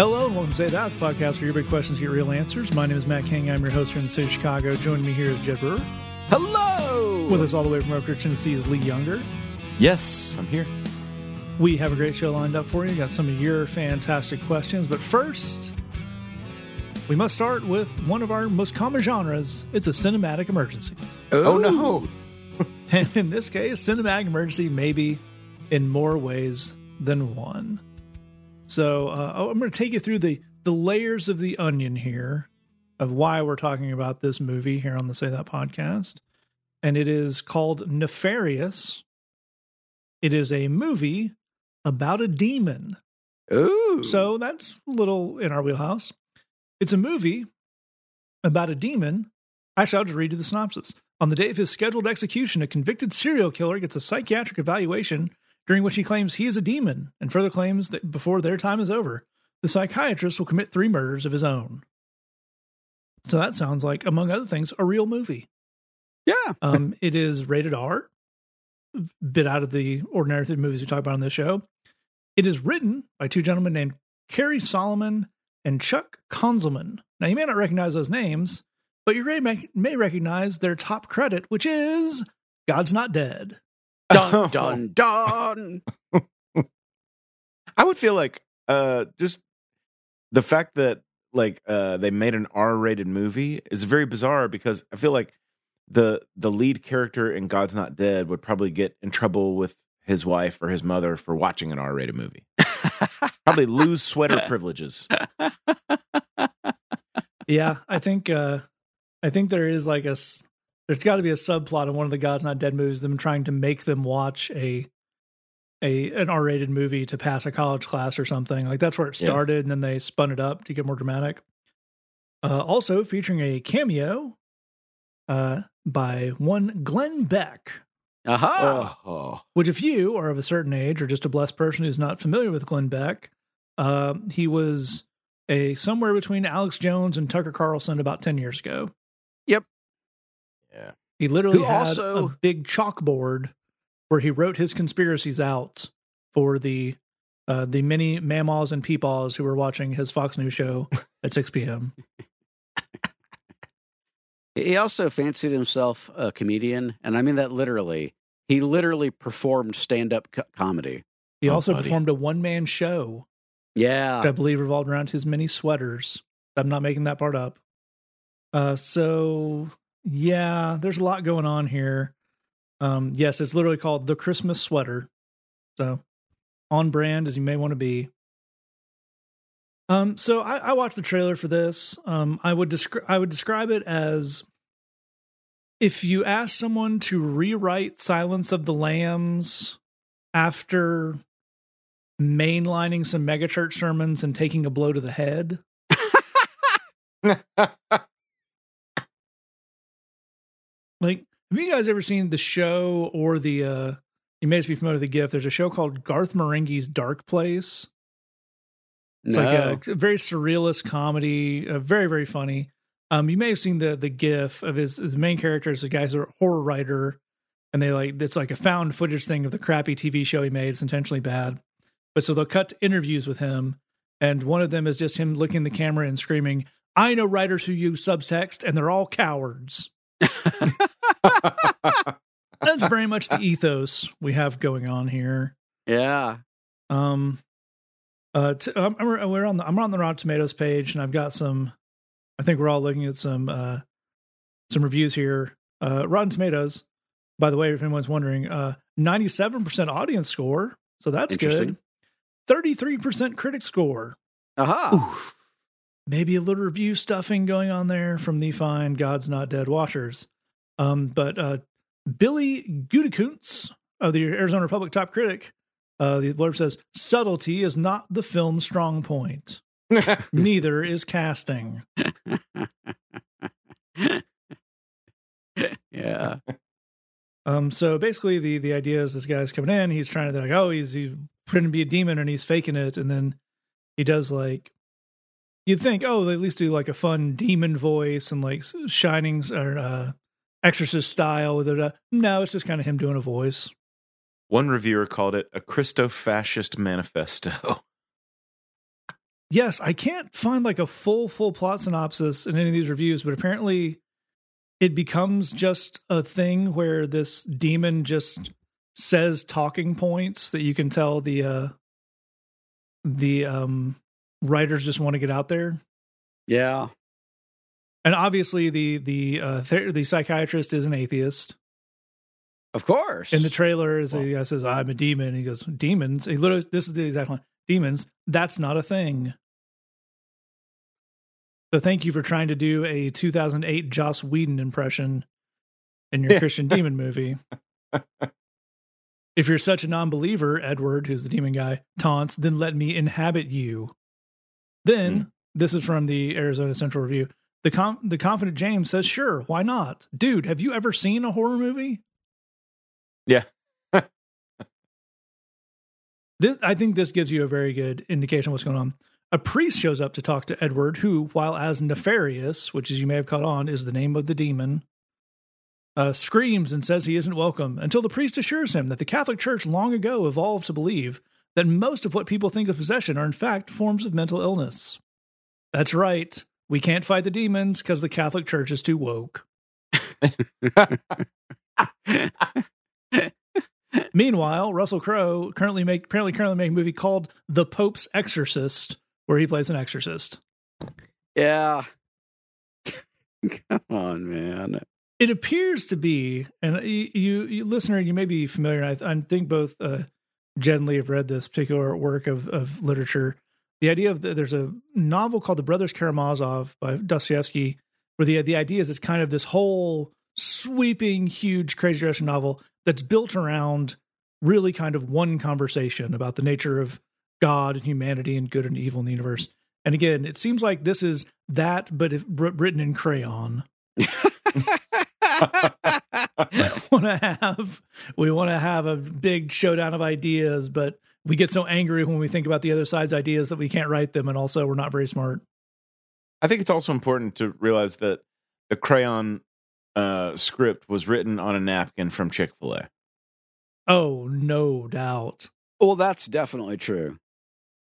Hello and welcome to Say That, the podcast where your big questions get real answers. My name is Matt King. I'm your host here in the city of Chicago. Joining me here is Jed Brewer. Hello. With us all the way from Oak Ridge, Tennessee is Lee Younger. Yes, I'm here. We have a great show lined up for you. Got some of your fantastic questions. But first, we must start with one of our most common genres. It's a cinematic emergency. Oh, no. And in this case, cinematic emergency maybe in more ways than one. So uh, I'm going to take you through the the layers of the onion here of why we're talking about this movie here on the Say That podcast, and it is called Nefarious. It is a movie about a demon. Ooh. So that's a little in our wheelhouse. It's a movie about a demon. Actually, I'll just read you the synopsis. On the day of his scheduled execution, a convicted serial killer gets a psychiatric evaluation during which he claims he is a demon and further claims that before their time is over, the psychiatrist will commit three murders of his own. So that sounds like, among other things, a real movie. yeah. Um, it is rated R, bit out of the ordinary movies we talk about on this show. It is written by two gentlemen named Cary Solomon and Chuck Konzelman. Now, you may not recognize those names, but you may, may recognize their top credit, which is God's Not Dead. Dun dun dun. I would feel like uh just the fact that like uh they made an R-rated movie is very bizarre because I feel like the the lead character in God's Not Dead would probably get in trouble with his wife or his mother for watching an R-rated movie. probably lose sweater privileges. Yeah, I think uh, I think there is like a s- there's got to be a subplot in one of the God's Not Dead movies, them trying to make them watch a a an R-rated movie to pass a college class or something. Like that's where it Yes. started, and then they spun it up to get more dramatic. Uh, also featuring a cameo uh, by one Glenn Beck, Aha! Oh, which if you are of a certain age or just a blessed person who's not familiar with Glenn Beck, uh, he was a somewhere between Alex Jones and Tucker Carlson about ten years ago. yeah. He literally had also- a big chalkboard where he wrote his conspiracies out for the uh, the many mammaws and peepaws who were watching his Fox News show at 6 p.m. He also fancied himself a comedian, and I mean that literally. He literally performed stand-up co- comedy. He Oh, also buddy. performed a one man show, Yeah, which I believe revolved around his many sweaters. I'm not making that part up. Uh, so yeah, there's a lot going on here. Um, yes, it's literally called the Christmas sweater. So on brand as you may want to be. Um, so I, I watched the trailer for this. Um, I would describe I would describe it as if you ask someone to rewrite Silence of the Lambs after mainlining some megachurch sermons and taking a blow to the head. Like, have you guys ever seen the show or the uh you may just be familiar with the gift. There's a show called Garth Marenghi's Dark Place. It's no. like a, a very surrealist comedy, uh, very very funny. Um, you may have seen the the GIF of his his main character is a guy's a horror writer, and they like it's like a found footage thing of the crappy TV show he made. It's intentionally bad, but so they'll cut to interviews with him, and one of them is just him looking at the camera and screaming, "I know writers who use subtext, and they're all cowards." That's very much the ethos we have going on here. yeah, Um, uh, t- I'm, I'm- we're on the I'm on the Rotten Tomatoes page, and I've got some. I think we're all looking at some uh, some reviews here. Uh, Rotten Tomatoes, by the way, if anyone's wondering, uh, 97% audience score, so that's good. 33% critic score. aha. Maybe a little review stuffing going on there from the fine God's Not Dead watchers. Um, but uh, Billy Goodykoontz of the Arizona Republic top critic, uh, the blurb says, subtlety is not the film's strong point. Neither is casting. yeah, Um, so basically, the the idea is this guy's coming in. He's trying to like, oh, he's he's pretending to be a demon and he's faking it, and then he does like you'd think, oh, they at least do like a fun demon voice and like shining or uh, exorcist style with it. Uh, no, it's just kind of him doing a voice. One reviewer called it a Christo fascist manifesto. yes, I can't find like a full full plot synopsis in any of these reviews, but apparently it becomes just a thing where this demon just says talking points that you can tell the uh the um writers just want to get out there. Yeah. And obviously the the uh the psychiatrist is an atheist. Of course. In the trailer is Well- he uh, says I'm a demon. He goes demons. He literally this is the exact line. Demons. That's not a thing. So thank you for trying to do a 2008 Joss Whedon impression in your. Christian demon movie. if you're such a non-believer, Edward, who's the demon guy, taunts, then let me inhabit you. Then this is from the Arizona Central Review. The com- the confident James says, "Sure, why not, dude? Have you ever seen a horror movie?" Yeah. This, I think this gives you a very good indication of what's going on. A priest shows up to talk to Edward, who, while as nefarious, which as you may have caught on, is the name of the demon, uh, screams and says he isn't welcome until the priest assures him that the Catholic Church long ago evolved to believe that most of what people think of possession are in fact forms of mental illness. That's right. We can't fight the demons because the Catholic Church is too woke. Meanwhile, Russell Crowe currently make apparently currently making a movie called The Pope's Exorcist, where he plays an exorcist. yeah. Come on, man. It appears to be, and you, you, you listener, you may be familiar. I, I think both uh, Lee have read this particular work of of literature. The idea of the, there's a novel called The Brothers Karamazov by Dostoevsky, where the the idea is it's kind of this whole sweeping, huge, crazy Russian novel that's built around really kind of one conversation about the nature of God and humanity and good and evil in the universe. And again, it seems like this is that, but if written in crayon. want to have we want to have a big showdown of ideas, but we get so angry when we think about the other side's ideas that we can't write them, and also we're not very smart. I think it's also important to realize that the crayon uh, script was written on a napkin from Chick Fil A. Oh, no doubt. well, that's definitely true.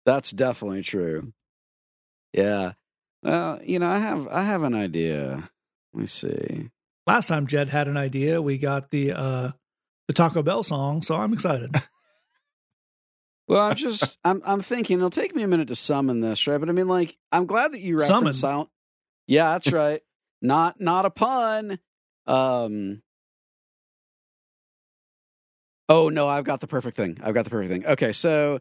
That's definitely true. Yeah. Well, you know, I have I have an idea. Let me see. Last time Jed had an idea, we got the uh the Taco Bell song, so I'm excited. Well, I'm just I'm I'm thinking it'll take me a minute to summon this, right? But I mean, like, I'm glad that you Summon? referenced silent. Yeah, that's right. not not a pun. Um. Oh no, I've got the perfect thing. I've got the perfect thing. Okay, so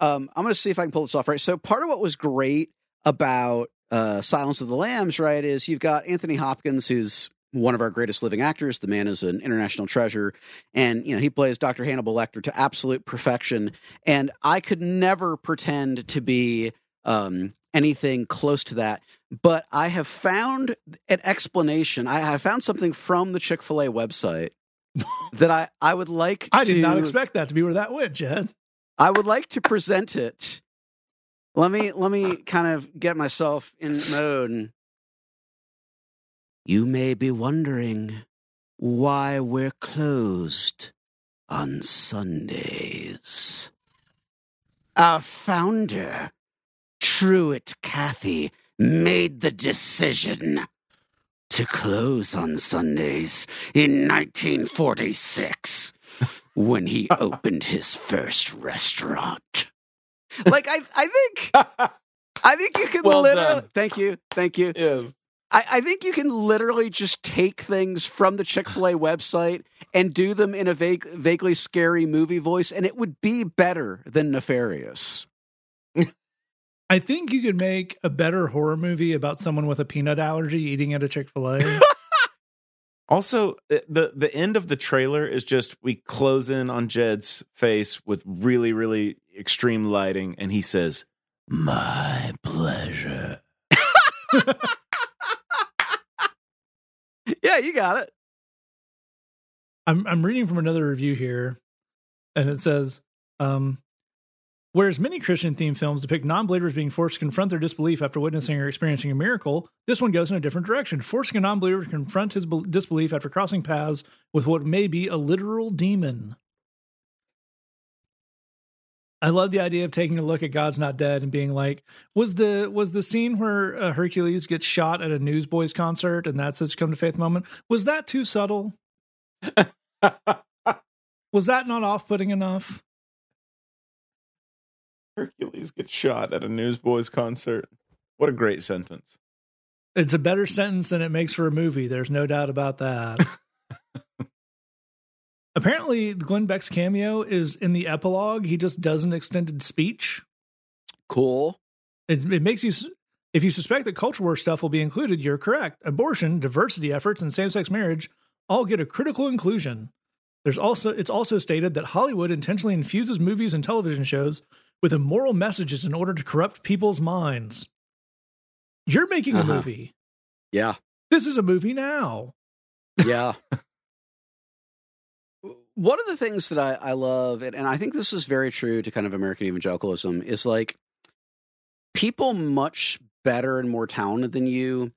um, I'm going to see if I can pull this off right. So part of what was great about uh, Silence of the Lambs, right, is you've got Anthony Hopkins, who's one of our greatest living actors. The man is an international treasure, and you know he plays Dr. Hannibal Lecter to absolute perfection. And I could never pretend to be um, anything close to that. But I have found an explanation. I have found something from the Chick Fil A website that I I would like. I did to, not expect that to be where that went, Jed. I would like to present it. Let me let me kind of get myself in mode. You may be wondering why we're closed on Sundays. Our founder, Truett Cathy, made the decision to close on Sundays in 1946 when he opened his first restaurant. Like I, I think, I think you can Well literally. done. Thank you, thank you. Yes. I, I think you can literally just take things from the Chick Fil A website and do them in a vague, vaguely scary movie voice, and it would be better than Nefarious. I think you could make a better horror movie about someone with a peanut allergy eating at a Chick fil A. Also, the- the the end of the trailer is just we close in on Jed's face with really really extreme lighting, and he says, "My pleasure." Yeah, you got it. I'm I'm reading from another review here, and it says, um, whereas many Christian themed films depict non-believers being forced to confront their disbelief after witnessing or experiencing a miracle, this one goes in a different direction, forcing a non-believer to confront his bel- disbelief after crossing paths with what may be a literal demon. I love the idea of taking a look at God's Not Dead and being like, was the was the scene where uh, Hercules gets shot at a Newsboys concert and that's his come to faith moment? Was that too subtle? was that not off putting enough? Hercules gets shot at a Newsboys concert. What a great sentence. It's a better sentence than it makes for a movie. There's no doubt about that. Apparently, Glenn Beck's cameo is in the epilogue. He just does an extended speech. Cool. It, it makes you, if you suspect that culture war stuff will be included, you're correct. Abortion, diversity efforts, and same sex marriage all get a critical inclusion. There's also it's also stated that Hollywood intentionally infuses movies and television shows with immoral messages in order to corrupt people's minds. You're making a Uh-huh. movie. Yeah. This is a movie now. Yeah. One of the things that I, I love, and, and I think this is very true to kind of American evangelicalism, is like people much better and more talented than you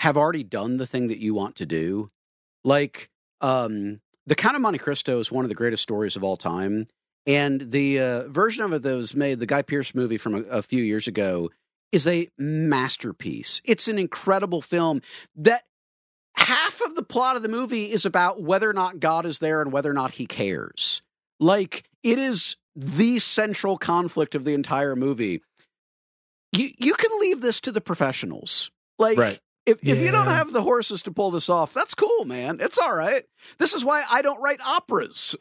have already done the thing that you want to do. Like, um, The Count of Monte Cristo is one of the greatest stories of all time. And the uh, version of it that was made, the Guy Pearce movie from a, a few years ago, is a masterpiece. It's an incredible film that half of the plot of the movie is about whether or not God is there and whether or not he cares. Like it is the central conflict of the entire movie. You you can leave this to the professionals. Like Right. if if you don't have the horses to pull this off, that's cool, man. It's all right. This is why I don't write operas.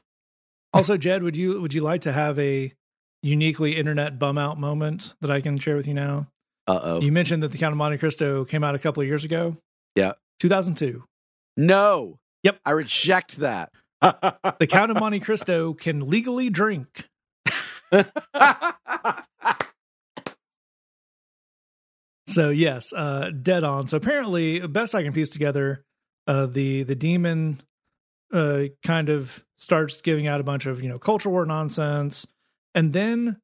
Also, Jed, would you would you like to have a uniquely internet bum out moment that I can share with you now? Uh oh. You mentioned that the Count of Monte Cristo came out a couple of years ago. Yeah. 2002. No. Yep. I reject that. The Count of Monte Cristo can legally drink. So yes, uh, dead on. So apparently, best I can piece together, uh, the the demon uh, kind of starts giving out a bunch of you know culture war nonsense, and then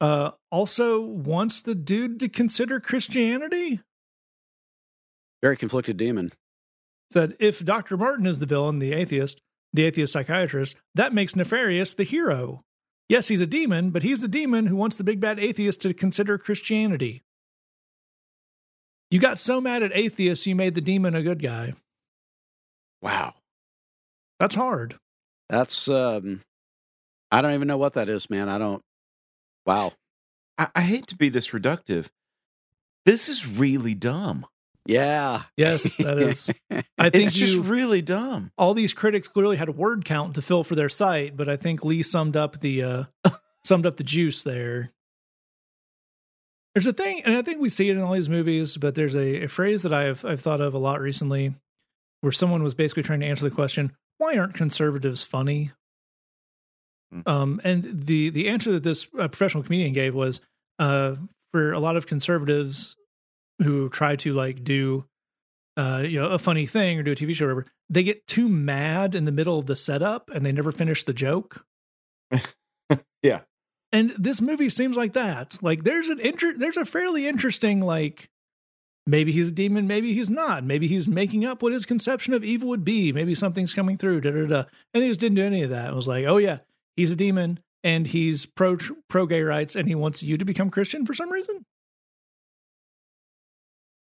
uh, also wants the dude to consider Christianity. Very conflicted demon. Said if Doctor Martin is the villain, the atheist, the atheist psychiatrist, that makes Nefarious the hero. Yes, he's a demon, but he's the demon who wants the big bad atheist to consider Christianity. You got so mad at atheists, you made the demon a good guy. wow. That's hard. That's um I don't even know what that is, man. I don't Wow. I, I hate to be this reductive. This is really dumb. Yeah. Yes, that is. I think It's just you, really dumb. all these critics clearly had a word count to fill for their site, but I think Lee summed up the uh, summed up the juice there. There's a thing, and I think we see it in all these movies, but there's a, a phrase that I've I've thought of a lot recently, where someone was basically trying to answer the question, "Why aren't conservatives funny?" Hmm. Um, and the the answer that this uh, professional comedian gave was, uh, for a lot of conservatives who try to like do uh, you know, a funny thing or do a TV show or whatever, they get too mad in the middle of the setup and they never finish the joke. Yeah. And this movie seems like that. Like there's an inter- there's a fairly interesting like maybe he's a demon, maybe he's not. Maybe he's making up what his conception of evil would be. Maybe something's coming through. Da da da. And they just didn't do any of that. It was like, oh yeah, he's a demon and he's pro pro gay rights and he wants you to become Christian for some reason.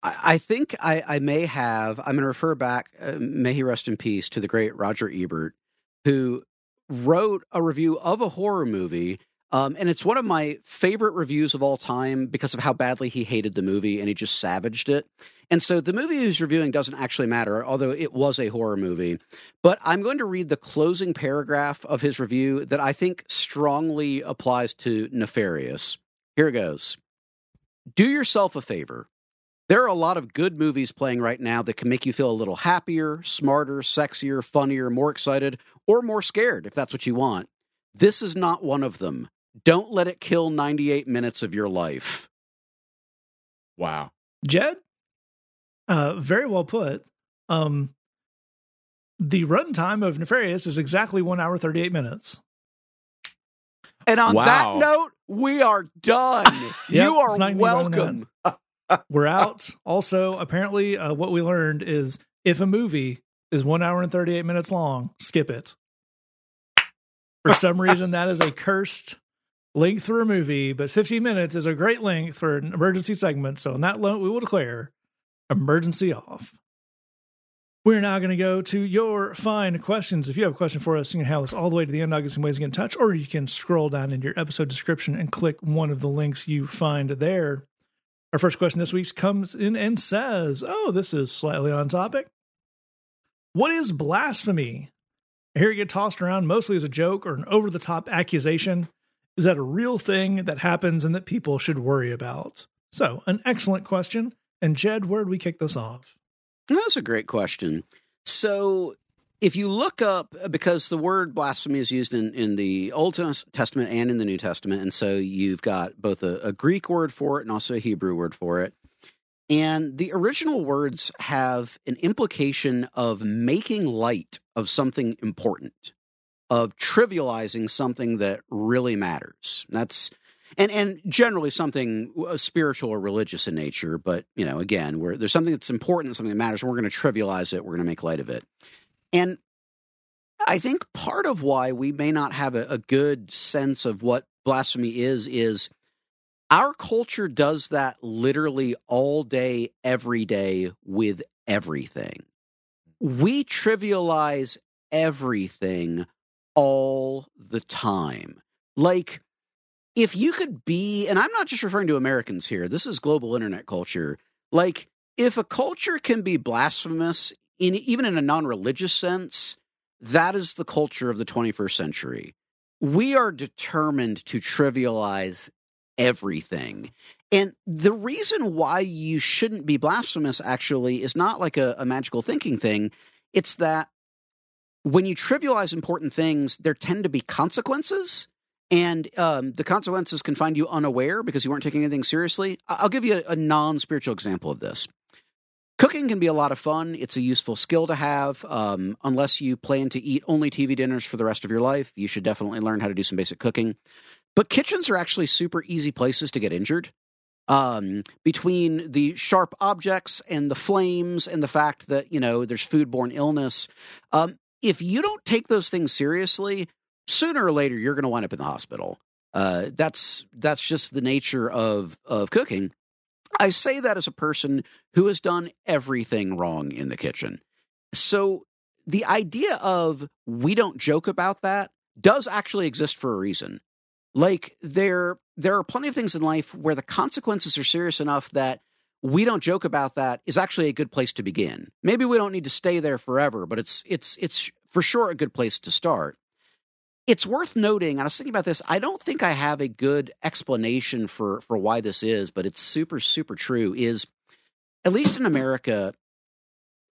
I, think I, I may have. I'm going to refer back. Uh, may he rest in peace to the great Roger Ebert, who wrote a review of a horror movie. Um, and it's one of my favorite reviews of all time because of how badly he hated the movie and he just savaged it. And so the movie he's reviewing doesn't actually matter, although it was a horror movie. But I'm going to read the closing paragraph of his review that I think strongly applies to Nefarious. Here it goes Do yourself a favor. There are a lot of good movies playing right now that can make you feel a little happier, smarter, sexier, funnier, more excited, or more scared if that's what you want. This is not one of them. Don't let it kill 98 minutes of your life. Wow. Jed, uh, very well put. Um, the runtime of Nefarious is exactly one hour thirty eight minutes. And on Wow. that note, we are done. Yep, you are it's not gonna be more than welcome. We're out. also, apparently, uh, what we learned is if a movie is one hour and thirty eight minutes long, skip it. For some reason, that is a cursed length for a movie, but 15 minutes is a great length for an emergency segment. So, on that note, we will declare emergency off. We're now going to go to your fine questions. If you have a question for us, you can have us all the way to the end. I'll get some ways to get in touch, or you can scroll down in your episode description and click one of the links you find there. Our first question this week comes in and says, Oh, this is slightly on topic. What is blasphemy? I hear it get tossed around mostly as a joke or an over the top accusation. Is that a real thing that happens and that people should worry about? So, an excellent question. And Jed, where'd we kick this off? That's a great question. So, if you look up, because the word blasphemy is used in, in the Old Testament and in the New Testament, and so you've got both a, a Greek word for it and also a Hebrew word for it. And the original words have an implication of making light of something important, of trivializing something that really matters. That's and and generally something uh, spiritual or religious in nature. But you know, again, there's something that's important, something that matters, and we're going to trivialize it. We're going to make light of it. And I think part of why we may not have a, a good sense of what blasphemy is is our culture does that literally all day, every day with everything. We trivialize everything all the time. Like, if you could be, and I'm not just referring to Americans here, this is global internet culture. Like, if a culture can be blasphemous, in, even in a non religious sense, that is the culture of the 21st century. We are determined to trivialize everything. And the reason why you shouldn't be blasphemous actually is not like a, a magical thinking thing. It's that when you trivialize important things, there tend to be consequences. And um, the consequences can find you unaware because you weren't taking anything seriously. I'll give you a, a non spiritual example of this. Cooking can be a lot of fun. It's a useful skill to have. Um, unless you plan to eat only TV dinners for the rest of your life, you should definitely learn how to do some basic cooking. But kitchens are actually super easy places to get injured. Um, between the sharp objects and the flames and the fact that, you know, there's foodborne illness, um, if you don't take those things seriously, sooner or later you're going to wind up in the hospital. Uh, that's that's just the nature of of cooking. I say that as a person who has done everything wrong in the kitchen. So the idea of we don't joke about that does actually exist for a reason. Like there there are plenty of things in life where the consequences are serious enough that we don't joke about that is actually a good place to begin. Maybe we don't need to stay there forever, but it's it's it's for sure a good place to start. It's worth noting, I was thinking about this, I don't think I have a good explanation for for why this is, but it's super super true is at least in America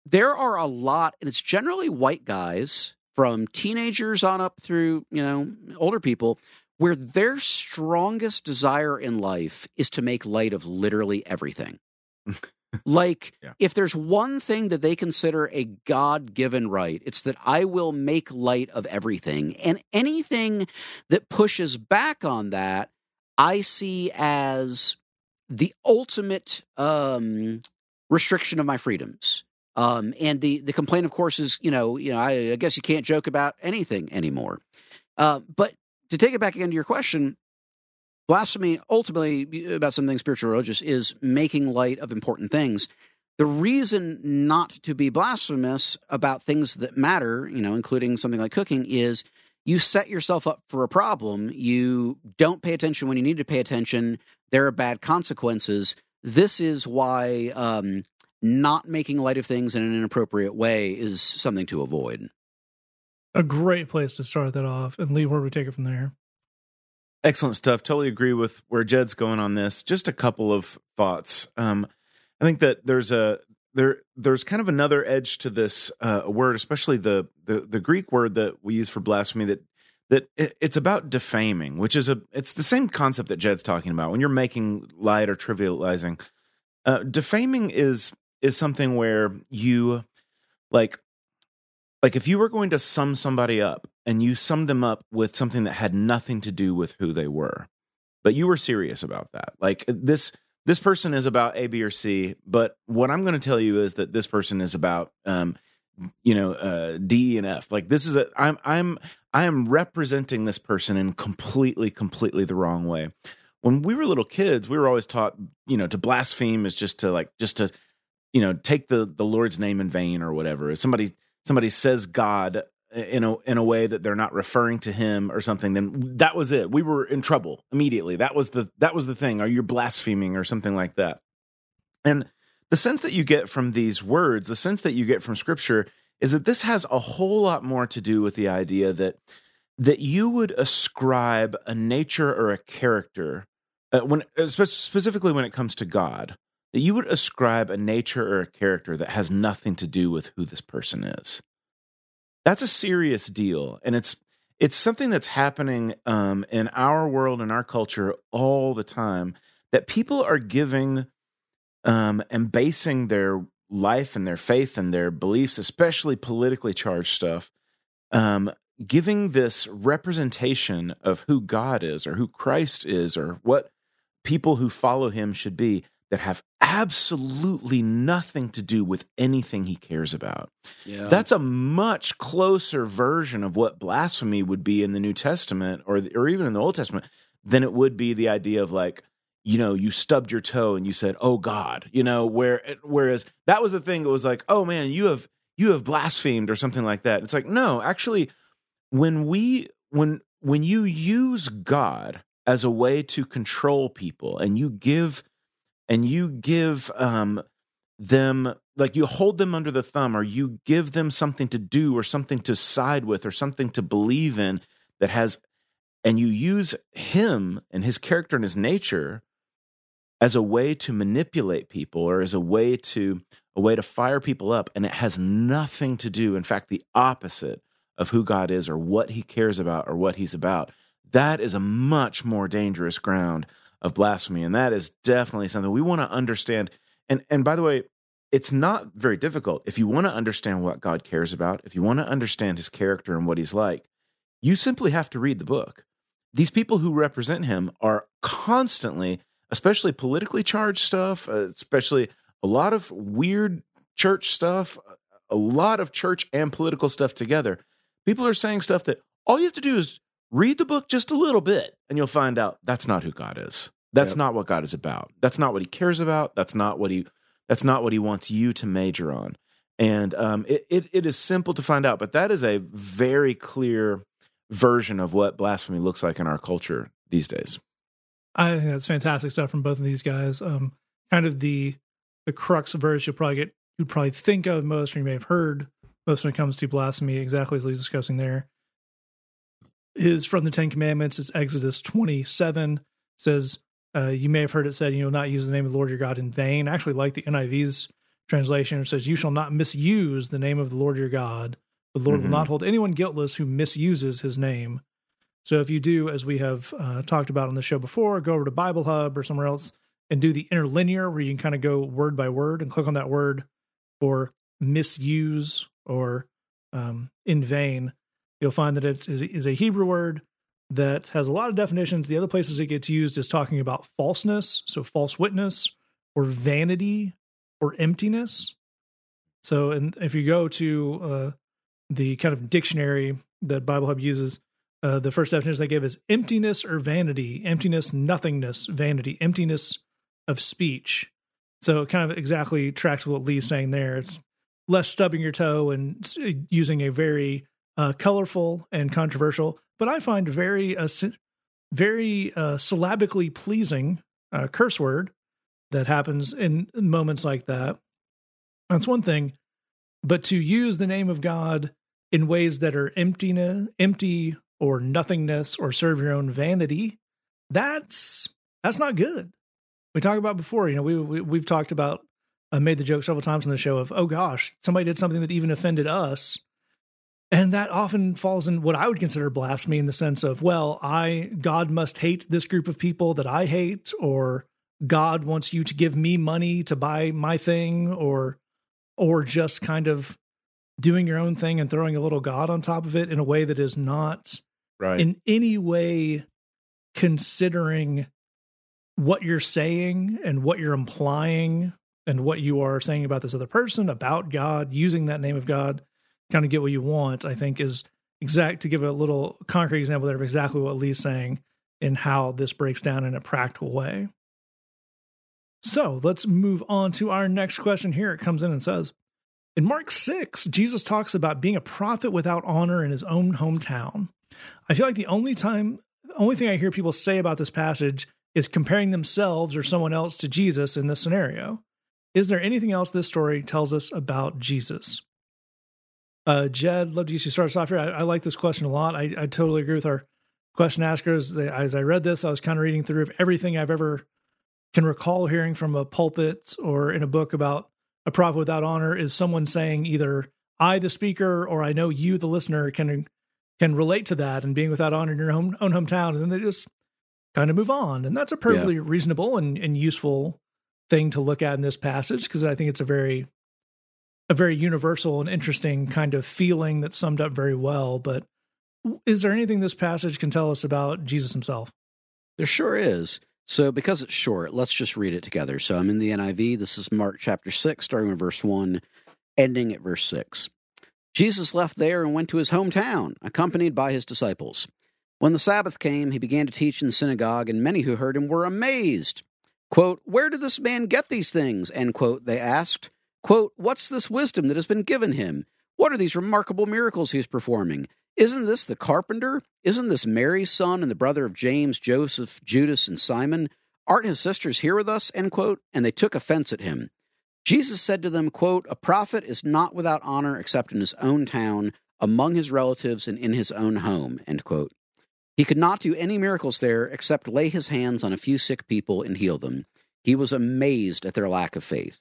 there are a lot and it's generally white guys from teenagers on up through, you know, older people where their strongest desire in life is to make light of literally everything. like, yeah. if there's one thing that they consider a God given right, it's that I will make light of everything. And anything that pushes back on that, I see as the ultimate um, restriction of my freedoms. Um, and the the complaint, of course, is you know you know I, I guess you can't joke about anything anymore. Uh, but to take it back again to your question, blasphemy ultimately about something spiritual religious is making light of important things. The reason not to be blasphemous about things that matter, you know, including something like cooking, is you set yourself up for a problem. You don't pay attention when you need to pay attention. There are bad consequences. This is why um, not making light of things in an inappropriate way is something to avoid a great place to start that off. And Lee, where we take it from there? Excellent stuff. Totally agree with where Jed's going on this. Just a couple of thoughts. Um, I think that there's a there there's kind of another edge to this uh, word, especially the, the the Greek word that we use for blasphemy that that it, it's about defaming, which is a it's the same concept that Jed's talking about when you're making light or trivializing. Uh, defaming is is something where you like like if you were going to sum somebody up and you summed them up with something that had nothing to do with who they were but you were serious about that like this this person is about a b or c but what i'm going to tell you is that this person is about um, you know uh, D and F. Like this is a I'm I'm I am representing this person in completely completely the wrong way. When we were little kids, we were always taught you know to blaspheme is just to like just to you know take the the Lord's name in vain or whatever. If somebody somebody says God in a in a way that they're not referring to him or something then that was it. We were in trouble immediately. That was the that was the thing. Or you're blaspheming or something like that? And the sense that you get from these words the sense that you get from scripture is that this has a whole lot more to do with the idea that that you would ascribe a nature or a character uh, when specifically when it comes to god that you would ascribe a nature or a character that has nothing to do with who this person is. That's a serious deal and it's it's something that's happening um, in our world and our culture all the time that people are giving um, and basing their life and their faith and their beliefs especially politically charged stuff um, giving this representation of who god is or who christ is or what people who follow him should be that have absolutely nothing to do with anything he cares about. Yeah. That's a much closer version of what blasphemy would be in the New Testament or or even in the Old Testament than it would be the idea of like you know you stubbed your toe and you said oh god you know where eh, whereas that was the thing it was like oh man you have you have blasphemed or something like that it's like no actually when we when when you use god as a way to control people and you give and you give um, them like you hold them under the thumb or you give them something to do or something to side with or something to believe in that has and you use him and his character and his nature as a way to manipulate people or as a way to a way to fire people up and it has nothing to do in fact the opposite of who God is or what he cares about or what he's about. That is a much more dangerous ground of blasphemy. And that is definitely something we want to understand. And and by the way, it's not very difficult. If you want to understand what God cares about, if you want to understand his character and what he's like, you simply have to read the book. These people who represent him are constantly, especially politically charged stuff, uh, especially a lot of weird church stuff, a lot of church and political stuff together. People are saying stuff that all you have to do is read the book just a little bit and you'll find out that's not who God is. That's yep. not what God is about. That's not what he cares about. That's not what he that's not what he wants you to major on. And um, it, it, it is simple to find out, but that is a very clear version of what blasphemy looks like in our culture these days. I think that's fantastic stuff from both of these guys. Um, kind of the the crux verse you'll probably get you'd probably think of most, or you may have heard most when it comes to blasphemy, exactly as Lee's discussing there, is from the Ten Commandments. It's Exodus 27. says, uh, you may have heard it said, you know, not use the name of the Lord your God in vain. I actually like the NIV's translation. It says, you shall not misuse the name of the Lord your God. The Lord mm-hmm. will not hold anyone guiltless who misuses his name. So if you do, as we have uh, talked about on the show before, go over to Bible Hub or somewhere else and do the interlinear where you can kind of go word by word and click on that word for misuse or um, in vain you'll find that it is a Hebrew word that has a lot of definitions. The other places it gets used is talking about falseness, so false witness, or vanity, or emptiness. So, and if you go to uh, the kind of dictionary that Bible Hub uses, uh, the first definition they give is emptiness or vanity, emptiness, nothingness, vanity, emptiness of speech. So it kind of exactly tracks what Lee's saying there. It's less stubbing your toe and using a very uh, colorful and controversial, but I find very, uh, very uh, syllabically pleasing uh, curse word that happens in moments like that. That's one thing, but to use the name of God in ways that are emptiness, empty or nothingness, or serve your own vanity, that's that's not good. We talked about before, you know, we, we we've talked about I made the joke several times on the show of, oh gosh, somebody did something that even offended us and that often falls in what I would consider blasphemy in the sense of, well, I, God must hate this group of people that I hate, or God wants you to give me money to buy my thing, or, or just kind of doing your own thing and throwing a little God on top of it in a way that is not right. in any way considering what you're saying and what you're implying and what you are saying about this other person, about God, using that name of God, kind of get what you want, I think is exact to give a little concrete example there of exactly what Lee's saying and how this breaks down in a practical way. So let's move on to our next question here. It comes in and says, in Mark 6, Jesus talks about being a prophet without honor in his own hometown. I feel like the only time, the only thing I hear people say about this passage is comparing themselves or someone else to Jesus in this scenario. Is there anything else this story tells us about Jesus? Uh, Jed, love to use you start us off here. I, I, like this question a lot. I, I totally agree with our question askers. As I read this, I was kind of reading through everything I've ever can recall hearing from a pulpit or in a book about a prophet without honor is someone saying either I, the speaker, or I know you, the listener, can can relate to that and being without honor in your own, own hometown, and then they just kind of move on, and that's a perfectly yeah. reasonable and, and useful thing to look at in this passage because I think it's a very a very universal and interesting kind of feeling that's summed up very well. But is there anything this passage can tell us about Jesus himself? There sure is. So, because it's short, let's just read it together. So, I'm in the NIV. This is Mark chapter 6, starting with verse 1, ending at verse 6. Jesus left there and went to his hometown, accompanied by his disciples. When the Sabbath came, he began to teach in the synagogue, and many who heard him were amazed. Quote, Where did this man get these things? End quote, they asked. Quote, What's this wisdom that has been given him? What are these remarkable miracles he is performing? Isn't this the carpenter? Isn't this Mary's son and the brother of James, Joseph, Judas, and Simon? Aren't his sisters here with us? End quote. And they took offense at him. Jesus said to them, quote, A prophet is not without honor except in his own town, among his relatives, and in his own home. End quote. He could not do any miracles there except lay his hands on a few sick people and heal them. He was amazed at their lack of faith.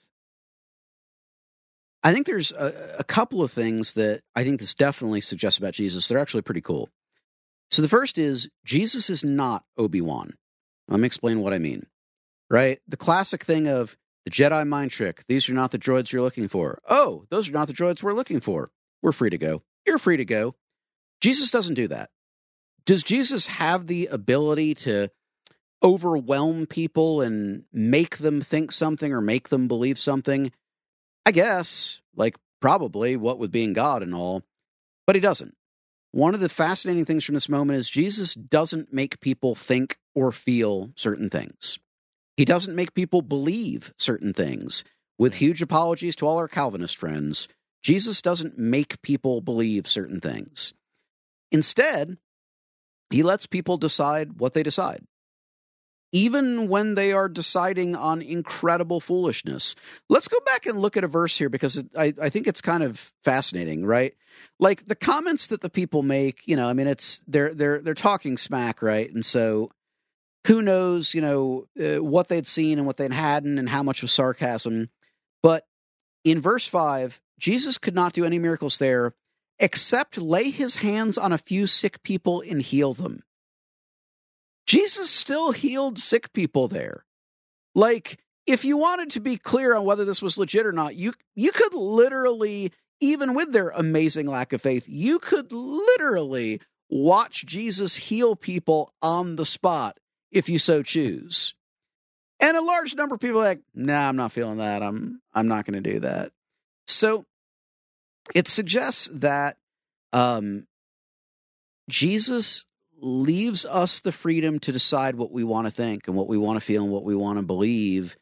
I think there's a, a, couple of things that I think this definitely suggests about Jesus. They're actually pretty cool. So the first is Jesus is not Obi Wan. Let me explain what I mean. Right? The classic thing of the Jedi mind trick. These are not the droids you're looking for. Oh, those are not the droids we're looking for. We're free to go. You're free to go. Jesus doesn't do that. Does Jesus have the ability to overwhelm people and make them think something or make them believe something? I guess, like probably what with being God and all, but he doesn't. One of the fascinating things from this moment is Jesus doesn't make people think or feel certain things. He doesn't make people believe certain things. With huge apologies to all our Calvinist friends, Jesus doesn't make people believe certain things. Instead, he lets people decide what they decide even when they are deciding on incredible foolishness. Let's go back and look at a verse here because it, I, I think it's kind of fascinating, right? Like the comments that the people make, you know, I mean, it's they're they're they're talking smack, right? And so, who knows, you know, uh, what they'd seen and what they'd hadn't, and how much was sarcasm. But in verse five, Jesus could not do any miracles there except lay his hands on a few sick people and heal them. Jesus still healed sick people there. Like, if you wanted to be clear on whether this was legit or not, you you could literally, even with their amazing lack of faith, you could literally watch Jesus heal people on the spot if you so choose. And a large number of people like, nah, I'm not feeling that. I'm I'm not going to do that. So it suggests that um, Jesus leaves us the freedom to decide what we want to think and what we want to feel and what we want to believe,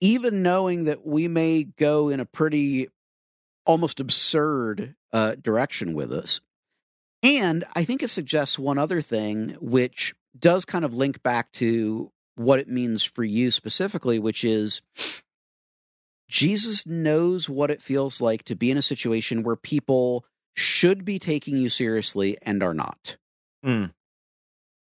even knowing that we may go in a pretty almost absurd uh, direction with us. And I think it suggests one other thing, which does kind of link back to what it means for you specifically, which is Jesus knows what it feels like to be in a situation where people should be taking you seriously and are not. Mm.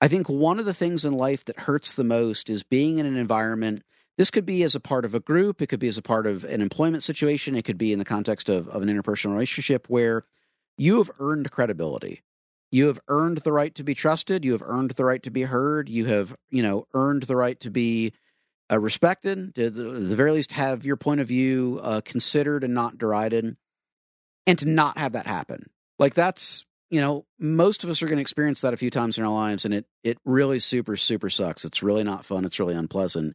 I think one of the things in life that hurts the most is being in an environment. This could be as a part of a group, it could be as a part of an employment situation, it could be in the context of, of an interpersonal relationship where you have earned credibility. You have earned the right to be trusted. You have earned the right to be heard. You have, you know, earned the right to be uh, respected. To the, the, very least, have your point of view uh, considered and not derided, and to not have that happen. Like that's you know, most of us are going to experience that a few times in our lives, and it it really super super sucks. It's really not fun. It's really unpleasant.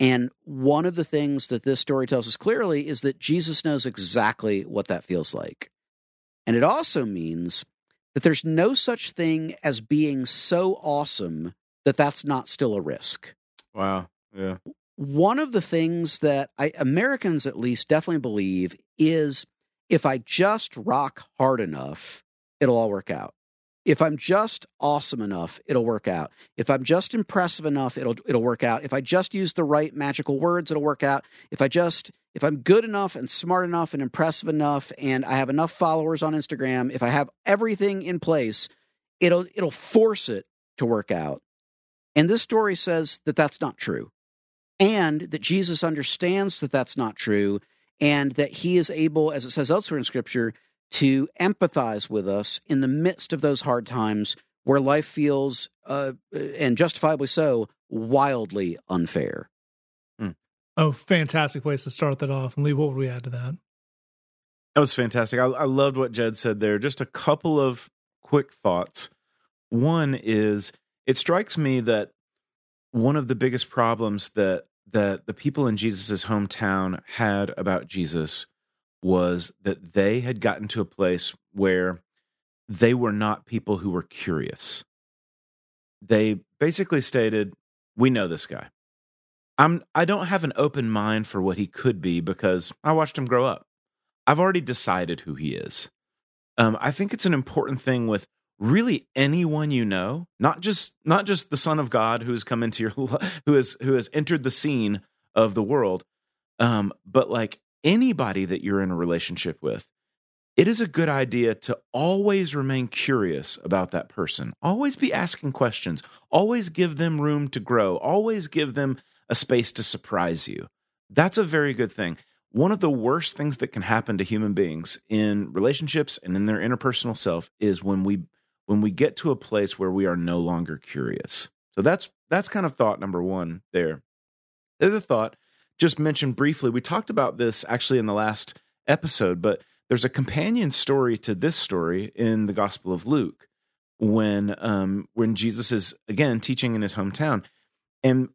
And one of the things that this story tells us clearly is that Jesus knows exactly what that feels like. And it also means that there's no such thing as being so awesome that that's not still a risk. Wow. Yeah. One of the things that I, Americans, at least, definitely believe is if I just rock hard enough, it'll all work out. If I'm just awesome enough, it'll work out. If I'm just impressive enough, it'll it'll work out. If I just use the right magical words, it'll work out. If I just if I'm good enough and smart enough and impressive enough and I have enough followers on Instagram, if I have everything in place, it'll it'll force it to work out. And this story says that that's not true. And that Jesus understands that that's not true and that he is able as it says elsewhere in scripture to empathize with us in the midst of those hard times where life feels, uh, and justifiably so, wildly unfair. Hmm. Oh, fantastic place to start that off. And Lee, what would we add to that? That was fantastic. I, I loved what Jed said there. Just a couple of quick thoughts. One is it strikes me that one of the biggest problems that that the people in Jesus's hometown had about Jesus was that they had gotten to a place where they were not people who were curious. They basically stated, "We know this guy. I'm I don't have an open mind for what he could be because I watched him grow up. I've already decided who he is." Um, I think it's an important thing with really anyone you know, not just not just the Son of God who's come into your who has who has entered the scene of the world, um, but like anybody that you're in a relationship with, it is a good idea to always remain curious about that person. Always be asking questions. Always give them room to grow. Always give them a space to surprise you. That's a very good thing. One of the worst things that can happen to human beings in relationships and in their interpersonal self is when we when we get to a place where we are no longer curious. So that's that's kind of thought number 1 there. The other thought just mentioned briefly, we talked about this actually in the last episode, but there's a companion story to this story in the Gospel of Luke when um, when Jesus is again teaching in his hometown, and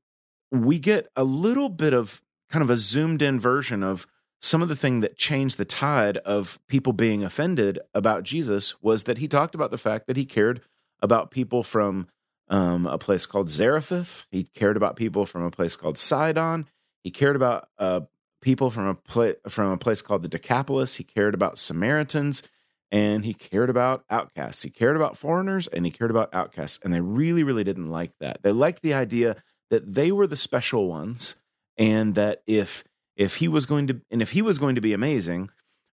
we get a little bit of kind of a zoomed in version of some of the thing that changed the tide of people being offended about Jesus was that he talked about the fact that he cared about people from um, a place called Zarephath. He cared about people from a place called Sidon. He cared about uh, people from a from a place called the Decapolis. He cared about Samaritans, and he cared about outcasts. He cared about foreigners, and he cared about outcasts. And they really, really didn't like that. They liked the idea that they were the special ones, and that if if he was going to and if he was going to be amazing,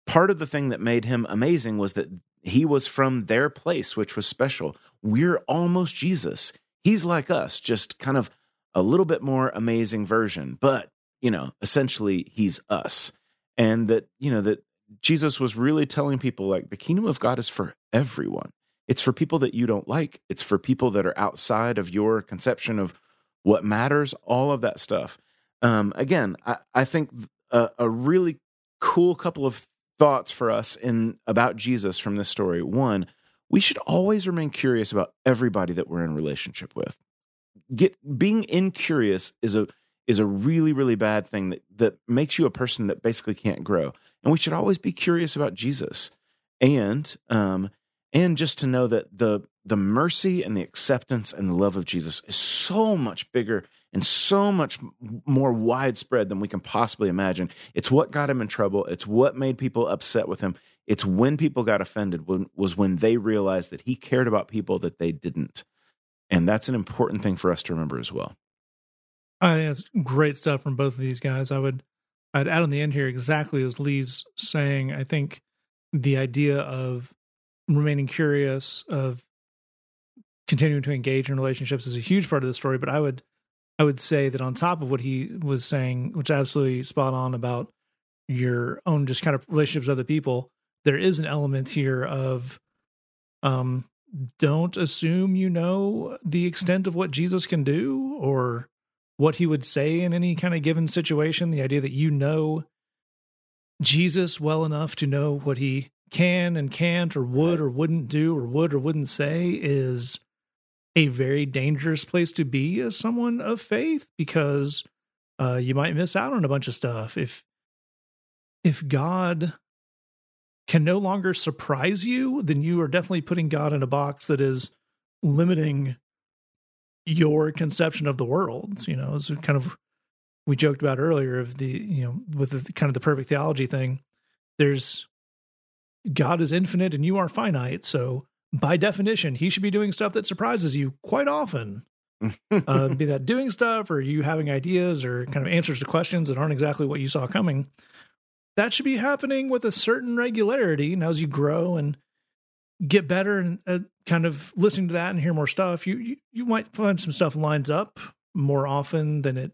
part of the thing that made him amazing was that he was from their place, which was special. We're almost Jesus. He's like us, just kind of a little bit more amazing version, but you know, essentially he's us. And that, you know, that Jesus was really telling people like the kingdom of God is for everyone. It's for people that you don't like. It's for people that are outside of your conception of what matters, all of that stuff. Um, again, I, I think a, a really cool couple of thoughts for us in about Jesus from this story. One, we should always remain curious about everybody that we're in relationship with get being incurious is a is a really really bad thing that that makes you a person that basically can't grow. And we should always be curious about jesus and um and just to know that the the mercy and the acceptance and the love of jesus is so much bigger and so much more widespread than we can possibly imagine. It's what got him in trouble. It's what made people upset with him. It's when people got offended when, was when they realized that he cared about people that they didn't and that's an important thing for us to remember as well. I think that's great stuff from both of these guys. I would I'd add on the end here exactly as Lee's saying. I think the idea of remaining curious, of continuing to engage in relationships is a huge part of the story. But I would I would say that on top of what he was saying, which absolutely spot on about your own just kind of relationships with other people, there is an element here of um don't assume you know the extent of what Jesus can do or what he would say in any kind of given situation. The idea that you know Jesus well enough to know what he can and can't or would or wouldn't do or would or wouldn't say is a very dangerous place to be as someone of faith because uh, you might miss out on a bunch of stuff if if God can no longer surprise you, then you are definitely putting God in a box that is limiting your conception of the world. You know, it's kind of we joked about earlier of the you know with the kind of the perfect theology thing. There's God is infinite and you are finite, so by definition, He should be doing stuff that surprises you quite often. uh, be that doing stuff or you having ideas or kind of answers to questions that aren't exactly what you saw coming. That should be happening with a certain regularity. And as you grow and get better and uh, kind of listening to that and hear more stuff, you, you you might find some stuff lines up more often than it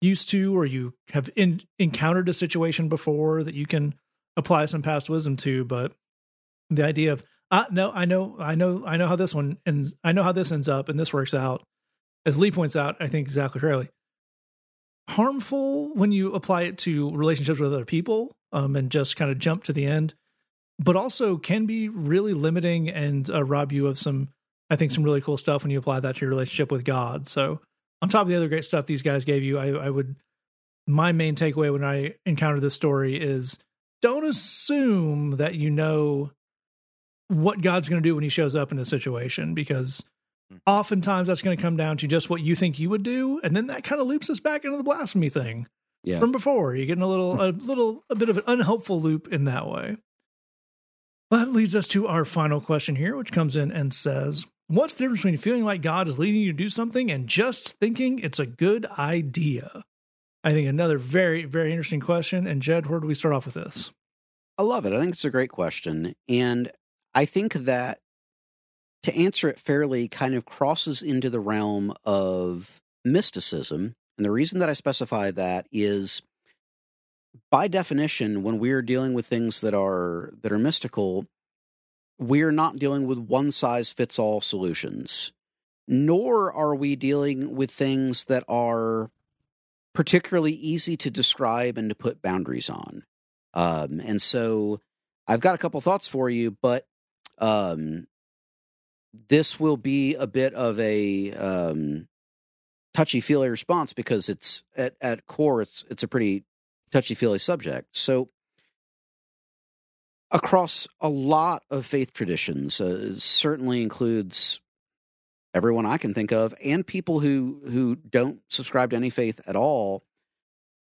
used to, or you have in, encountered a situation before that you can apply some past wisdom to. But the idea of uh, no, I know, I know, I know how this one ends. I know how this ends up, and this works out as Lee points out, I think exactly correctly, harmful when you apply it to relationships with other people um, and just kind of jump to the end, but also can be really limiting and uh, rob you of some, I think, some really cool stuff when you apply that to your relationship with God. So, on top of the other great stuff these guys gave you, I, I would, my main takeaway when I encounter this story is don't assume that you know what God's going to do when he shows up in a situation because oftentimes that's going to come down to just what you think you would do and then that kind of loops us back into the blasphemy thing Yeah. from before you're getting a little hmm. a little a bit of an unhelpful loop in that way that leads us to our final question here which comes in and says what's the difference between feeling like god is leading you to do something and just thinking it's a good idea i think another very very interesting question and jed where do we start off with this I love it. I think it's a great question. And I think that to answer it fairly kind of crosses into the realm of mysticism. And the reason that I specify that is by definition, when we're dealing with things that are that are mystical, we're not dealing with one size fits all solutions. Nor are we dealing with things that are particularly easy to describe and to put boundaries on. Um, and so I've got a couple thoughts for you, but um, this will be a bit of a um, touchy feely response because it's at, at core it's it's a pretty touchy feely subject. So across a lot of faith traditions, uh, certainly includes everyone I can think of, and people who who don't subscribe to any faith at all.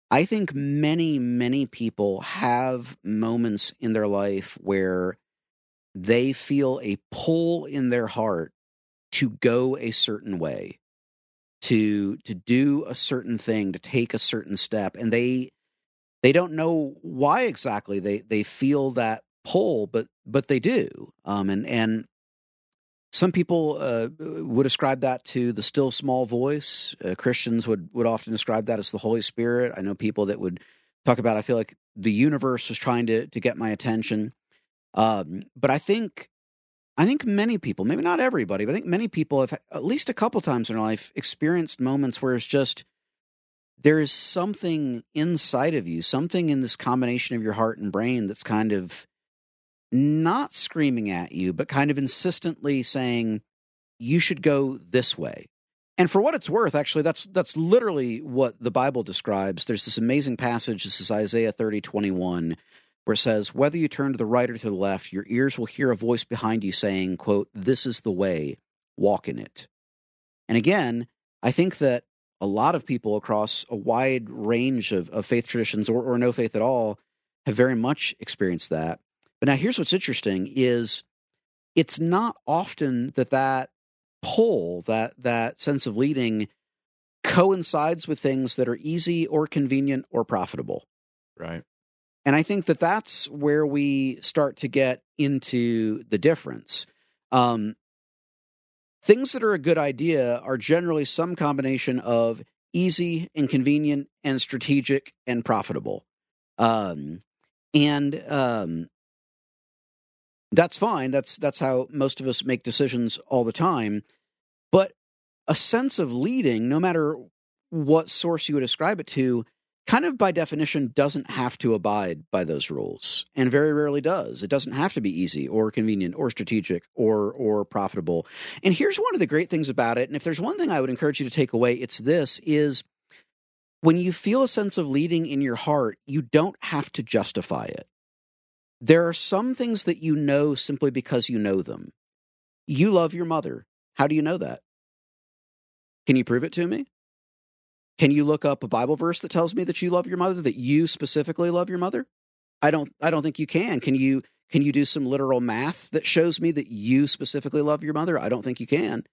I think many, many people have moments in their life where they feel a pull in their heart to go a certain way, to to do a certain thing, to take a certain step, and they they don't know why exactly they they feel that pull, but but they do. Um, and and some people uh, would ascribe that to the still small voice. Uh, Christians would would often describe that as the Holy Spirit. I know people that would talk about. I feel like the universe was trying to to get my attention. Um, but I think I think many people, maybe not everybody, but I think many people have at least a couple times in their life experienced moments where it's just there is something inside of you, something in this combination of your heart and brain that's kind of not screaming at you, but kind of insistently saying, you should go this way. And for what it's worth, actually, that's that's literally what the Bible describes. There's this amazing passage, this is Isaiah 30, 21, where it says, Whether you turn to the right or to the left, your ears will hear a voice behind you saying, quote, This is the way, walk in it. And again, I think that a lot of people across a wide range of, of faith traditions or, or no faith at all have very much experienced that. But now here's what's interesting is it's not often that that pull, that that sense of leading coincides with things that are easy or convenient or profitable. Right. And I think that that's where we start to get into the difference. Um, things that are a good idea are generally some combination of easy and convenient and strategic and profitable. Um, and um, that's fine. That's that's how most of us make decisions all the time. But a sense of leading, no matter what source you would ascribe it to, kind of by definition doesn't have to abide by those rules and very rarely does it doesn't have to be easy or convenient or strategic or or profitable and here's one of the great things about it and if there's one thing i would encourage you to take away it's this is when you feel a sense of leading in your heart, you don't have to justify it. There are some things that you know simply because you know them. You love your mother. How do you know that? Can you prove it to me? Can you look up a Bible verse that tells me that you love your mother, that you specifically love your mother? I don't I don't think you can. Can you can you do some literal math that shows me that you specifically love your mother? I don't think you can.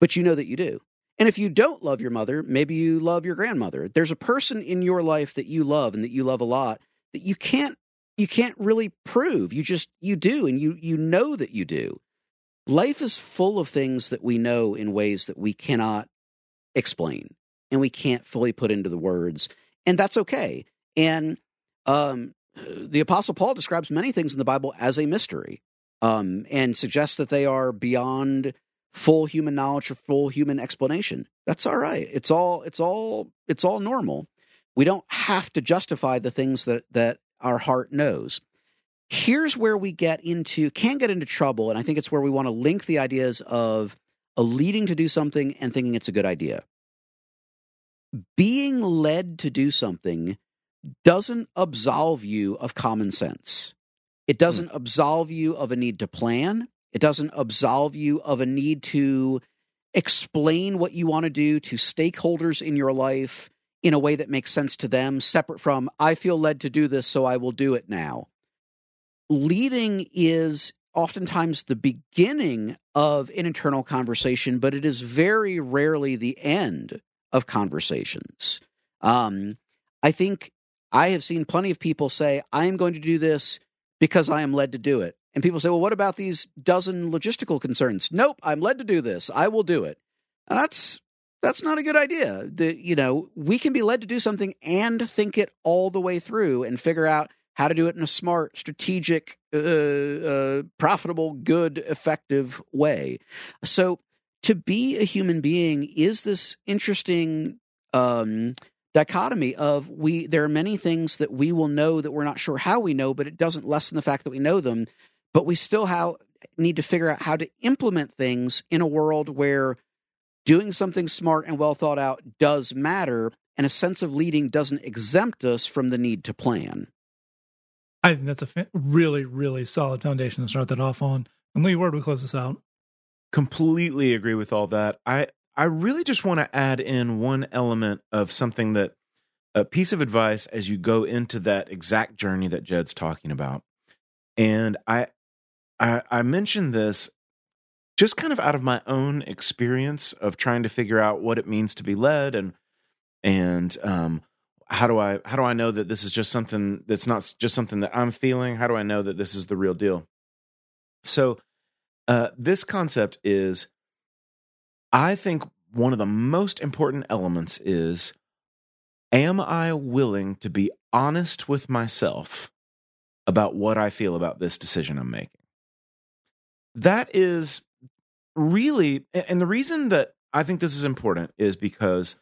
But you know that you do. And if you don't love your mother, maybe you love your grandmother. There's a person in your life that you love and that you love a lot that you can't you can't really prove. You just you do and you you know that you do. Life is full of things that we know in ways that we cannot explain and we can't fully put into the words, and that's okay. And um, the Apostle Paul describes many things in the Bible as a mystery, um, and suggests that they are beyond full human knowledge or full human explanation. That's all right. It's all it's all it's all normal. We don't have to justify the things that that our heart knows. Here's where we get into can get into trouble, and I think it's where we want to link the ideas of a leading to do something and thinking it's a good idea. Being led to do something doesn't absolve you of common sense. It doesn't hmm. absolve you of a need to plan. It doesn't absolve you of a need to explain what you want to do to stakeholders in your life in a way that makes sense to them, separate from, I feel led to do this, so I will do it now. Leading is oftentimes the beginning of an internal conversation, but it is very rarely the end of conversations. Um, I think I have seen plenty of people say, I am going to do this because I am led to do it. And people say, well, what about these dozen logistical concerns? Nope, I'm led to do this. I will do it. And that's that's not a good idea. The, you know, we can be led to do something and think it all the way through and figure out how to do it in a smart, strategic, uh, uh, profitable, good, effective way. So, to be a human being is this interesting um, dichotomy of we there are many things that we will know that we're not sure how we know but it doesn't lessen the fact that we know them. But we still need to figure out how to implement things in a world where doing something smart and well thought out does matter and a sense of leading doesn't exempt us from the need to plan. I think that's a really really solid foundation to start that off on. And lee where do we close this out completely agree with all that i I really just want to add in one element of something that a piece of advice as you go into that exact journey that Jed's talking about. And I I, I mentioned this just kind of out of my own experience of trying to figure out what it means to be led and and um how do I how do I know that this is just something that's not just something that I'm feeling? How do I know that this is the real deal? So uh, this concept is I think one of the most important elements is Am I willing to be honest with myself about what I feel about this decision I'm making? That is really, and the reason that I think this is important is because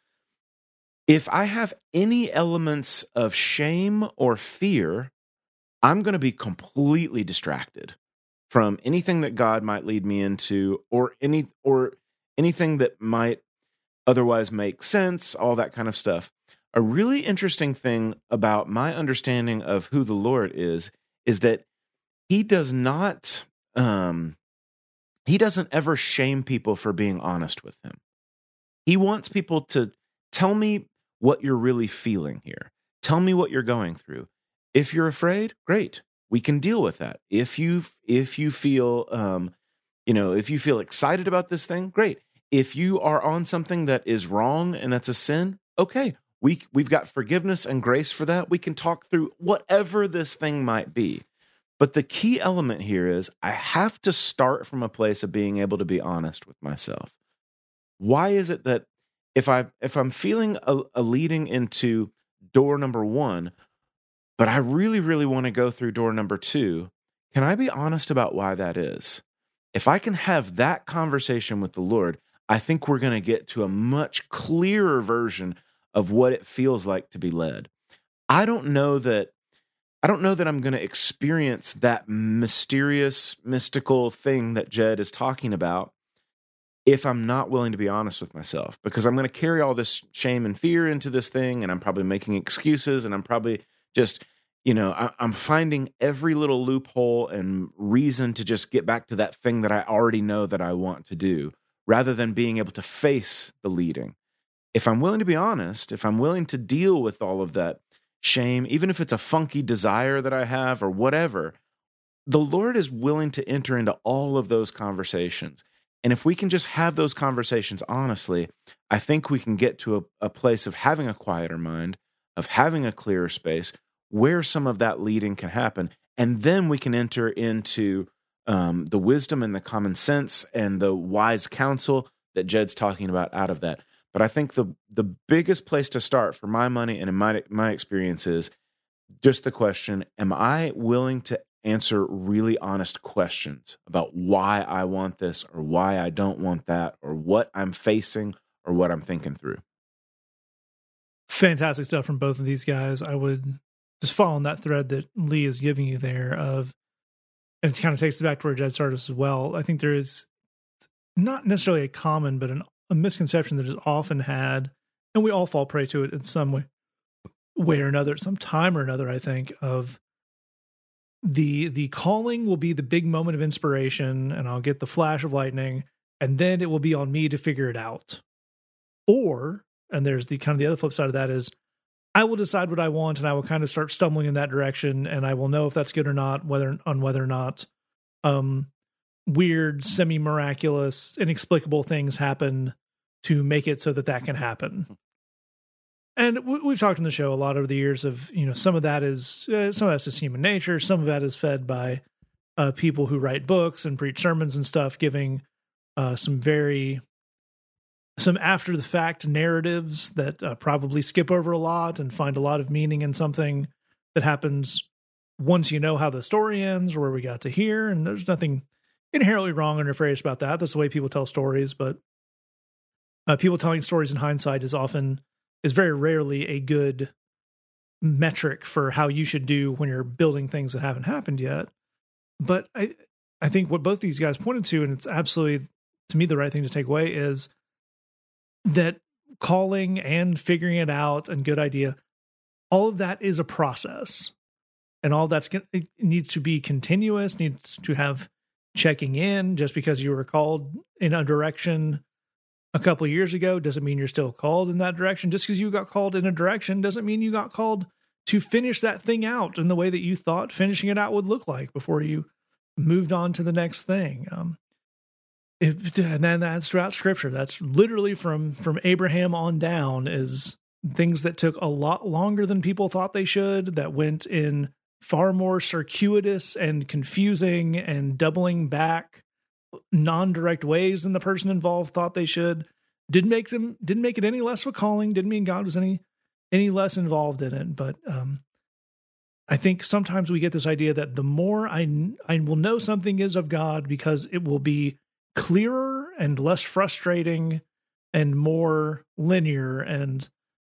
if I have any elements of shame or fear, I'm going to be completely distracted from anything that God might lead me into or any or anything that might otherwise make sense, all that kind of stuff. A really interesting thing about my understanding of who the Lord is is that he does not um he doesn't ever shame people for being honest with him. He wants people to tell me what you're really feeling here. Tell me what you're going through. If you're afraid, great. We can deal with that. If you if you feel um you know, if you feel excited about this thing, great if you are on something that is wrong and that's a sin, okay, we we've got forgiveness and grace for that. We can talk through whatever this thing might be. But the key element here is I have to start from a place of being able to be honest with myself. Why is it that if I if I'm feeling a, a leading into door number 1, but I really really want to go through door number 2, can I be honest about why that is? If I can have that conversation with the Lord, I think we're going to get to a much clearer version of what it feels like to be led. I don't know that I don't know that I'm going to experience that mysterious mystical thing that Jed is talking about if I'm not willing to be honest with myself because I'm going to carry all this shame and fear into this thing and I'm probably making excuses and I'm probably just you know I, am finding every little loophole and reason to just get back to that thing that I already know that I want to do rather than being able to face the leading. If I'm willing to be honest, if I'm willing to deal with all of that shame, even if it's a funky desire that I have or whatever, the Lord is willing to enter into all of those conversations. And if we can just have those conversations honestly, I think we can get to a, a place of having a quieter mind, of having a clearer space where some of that leading can happen. And then we can enter into um, the wisdom and the common sense and the wise counsel that Jed's talking about out of that. But I think the the biggest place to start for my money and in my my experience is just the question: Am I willing to answer really honest questions about why I want this or why I don't want that or what I'm facing or what I'm thinking through? Fantastic stuff from both of these guys. I would just follow on that thread that Lee is giving you there of and it kind of takes us back to where Jed started as well. I think there is not necessarily a common, but an a misconception that is often had, and we all fall prey to it in some way, way or another, at some time or another. I think of the the calling will be the big moment of inspiration, and I'll get the flash of lightning, and then it will be on me to figure it out. Or, and there's the kind of the other flip side of that is I will decide what I want and I will kind of start stumbling in that direction and I will know if that's good or not, whether on whether or not um weird, semi miraculous, inexplicable things happen to make it so that that can happen. And we've talked in the show a lot over the years of you know some of that is uh, some of that's just human nature. Some of that is fed by uh, people who write books and preach sermons and stuff, giving uh, some very some after the fact narratives that uh, probably skip over a lot and find a lot of meaning in something that happens once you know how the story ends or where we got to here. And there's nothing inherently wrong or nefarious about that. That's the way people tell stories, but uh, people telling stories in hindsight is often is very rarely a good metric for how you should do when you're building things that haven't happened yet. But I I think what both these guys pointed to, and it's absolutely to me the right thing to take away is that calling and figuring it out and good idea, all of that is a process. And all that's it needs to be continuous, needs to have checking in. Just because you were called in a direction a couple years ago doesn't mean you're still called in that direction. Just because you got called in a direction doesn't mean you got called to finish that thing out in the way that you thought finishing it out would look like before you moved on to the next thing. Um, it, and then that's throughout scripture. That's literally from from abraham on down is things that took a lot longer than people thought they should that went in far more circuitous and confusing and doubling back non-direct ways than the person involved thought they should. Didn't make them didn't make it any less of a calling didn't mean god was any any less involved in it. But um i think sometimes we get this idea that the more i i will know something is of god because it will be clearer and less frustrating and more linear and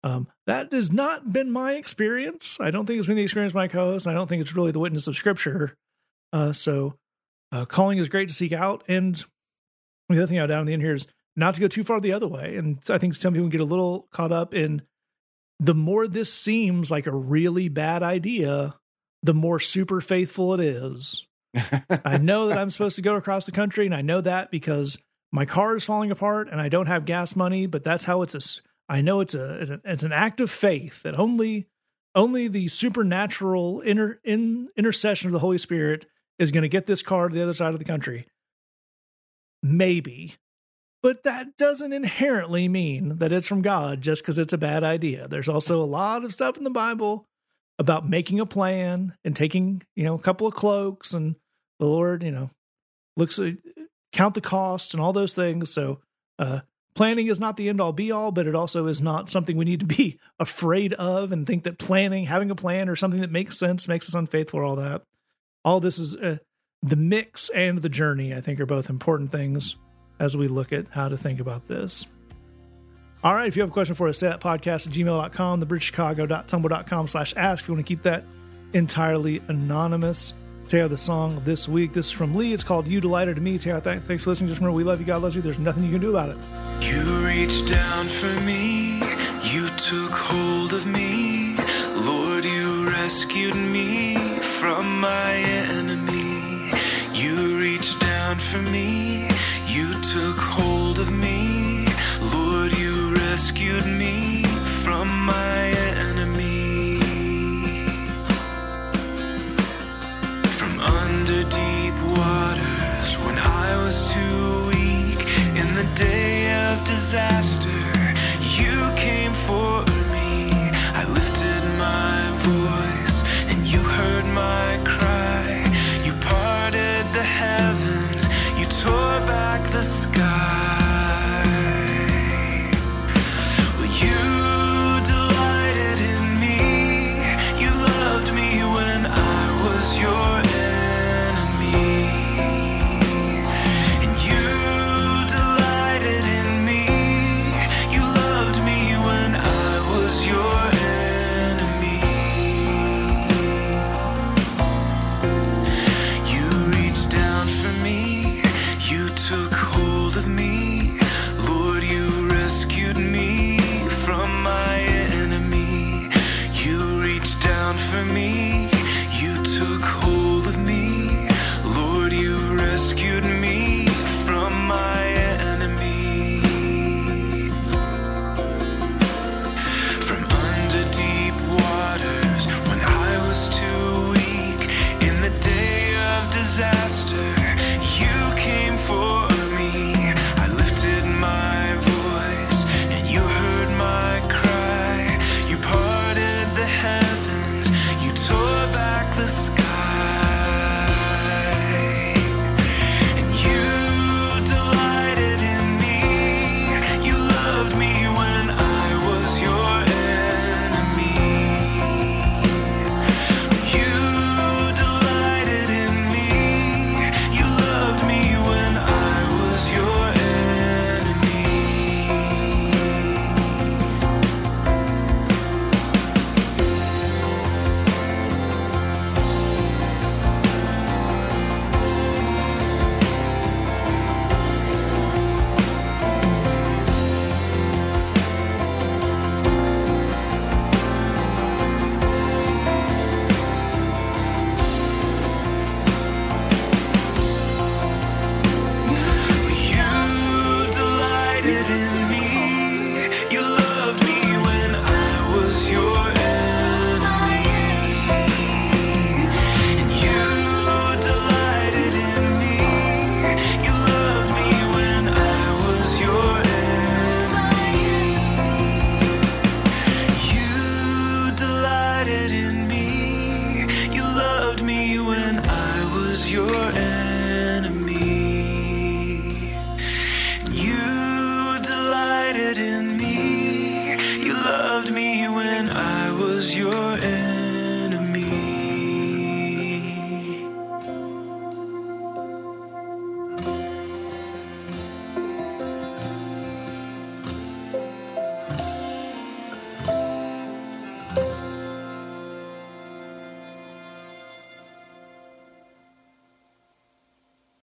um, that has not been my experience. I don't think it's been the experience of my co-host. I don't think it's really the witness of Scripture. Uh, so, uh, calling is great to seek out. And the other thing I down in the end here is not to go too far the other way. And I think some people get a little caught up in the more this seems like a really bad idea, the more super faithful it is. I know that I'm supposed to go across the country, and I know that because my car is falling apart and I don't have gas money. But that's how it's a I know it's a it's an act of faith that only only the supernatural inter, in, intercession of the Holy Spirit is going to get this car to the other side of the country. Maybe. But that doesn't inherently mean that it's from God just because it's a bad idea. There's also a lot of stuff in the Bible about making a plan and taking, you know, a couple of cloaks and the Lord, you know, looks count the cost and all those things. So uh, planning is not the end all be all, but it also is not something we need to be afraid of and think that planning, having a plan or something that makes sense makes us unfaithful or all that. All this is uh, the mix and the journey, I think, are both important things as we look at how to think about this. All right, if you have a question for us, say that podcast at gmail.com, thebridgechicago.tumblr.com slash ask if you want to keep that entirely anonymous. Tara, the song this week. This is from Lee. It's called You Delighted to Me. Tara, thanks, thanks for listening. Just remember, we love you. God loves you. There's nothing you can do about it. You reached down for me, you took hold of me. Lord, you rescued me from my enemy. You reached down for me, you took hold of me. Rescued me from my enemy. From under deep waters when I was too weak in the day of disaster,